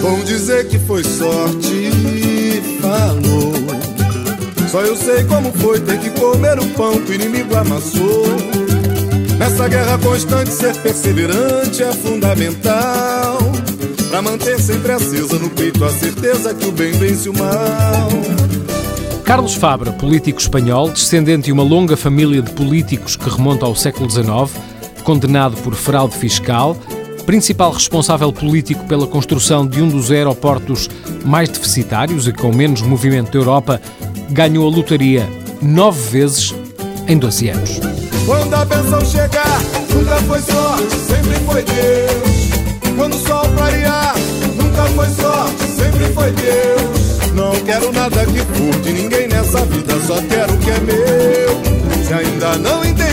Vão dizer que foi sorte, falou. Só eu sei como foi ter que comer o pão que o inimigo amassou. Nessa guerra constante, ser perseverante é fundamental. Pra manter sempre acesa no peito a certeza que o bem vence o mal. Carlos Fabra, político espanhol, descendente de uma longa família de políticos que remonta ao século XIX, condenado por fraude fiscal, principal responsável político pela construção de um dos aeroportos mais deficitários e com menos movimento da Europa, ganhou a lotaria nove vezes em 12 anos. Quando a benção chegar, nunca foi sorte, sempre foi Deus. Quero nada que furte ninguém nessa vida, só quero o que é meu. Se ainda não entendeu,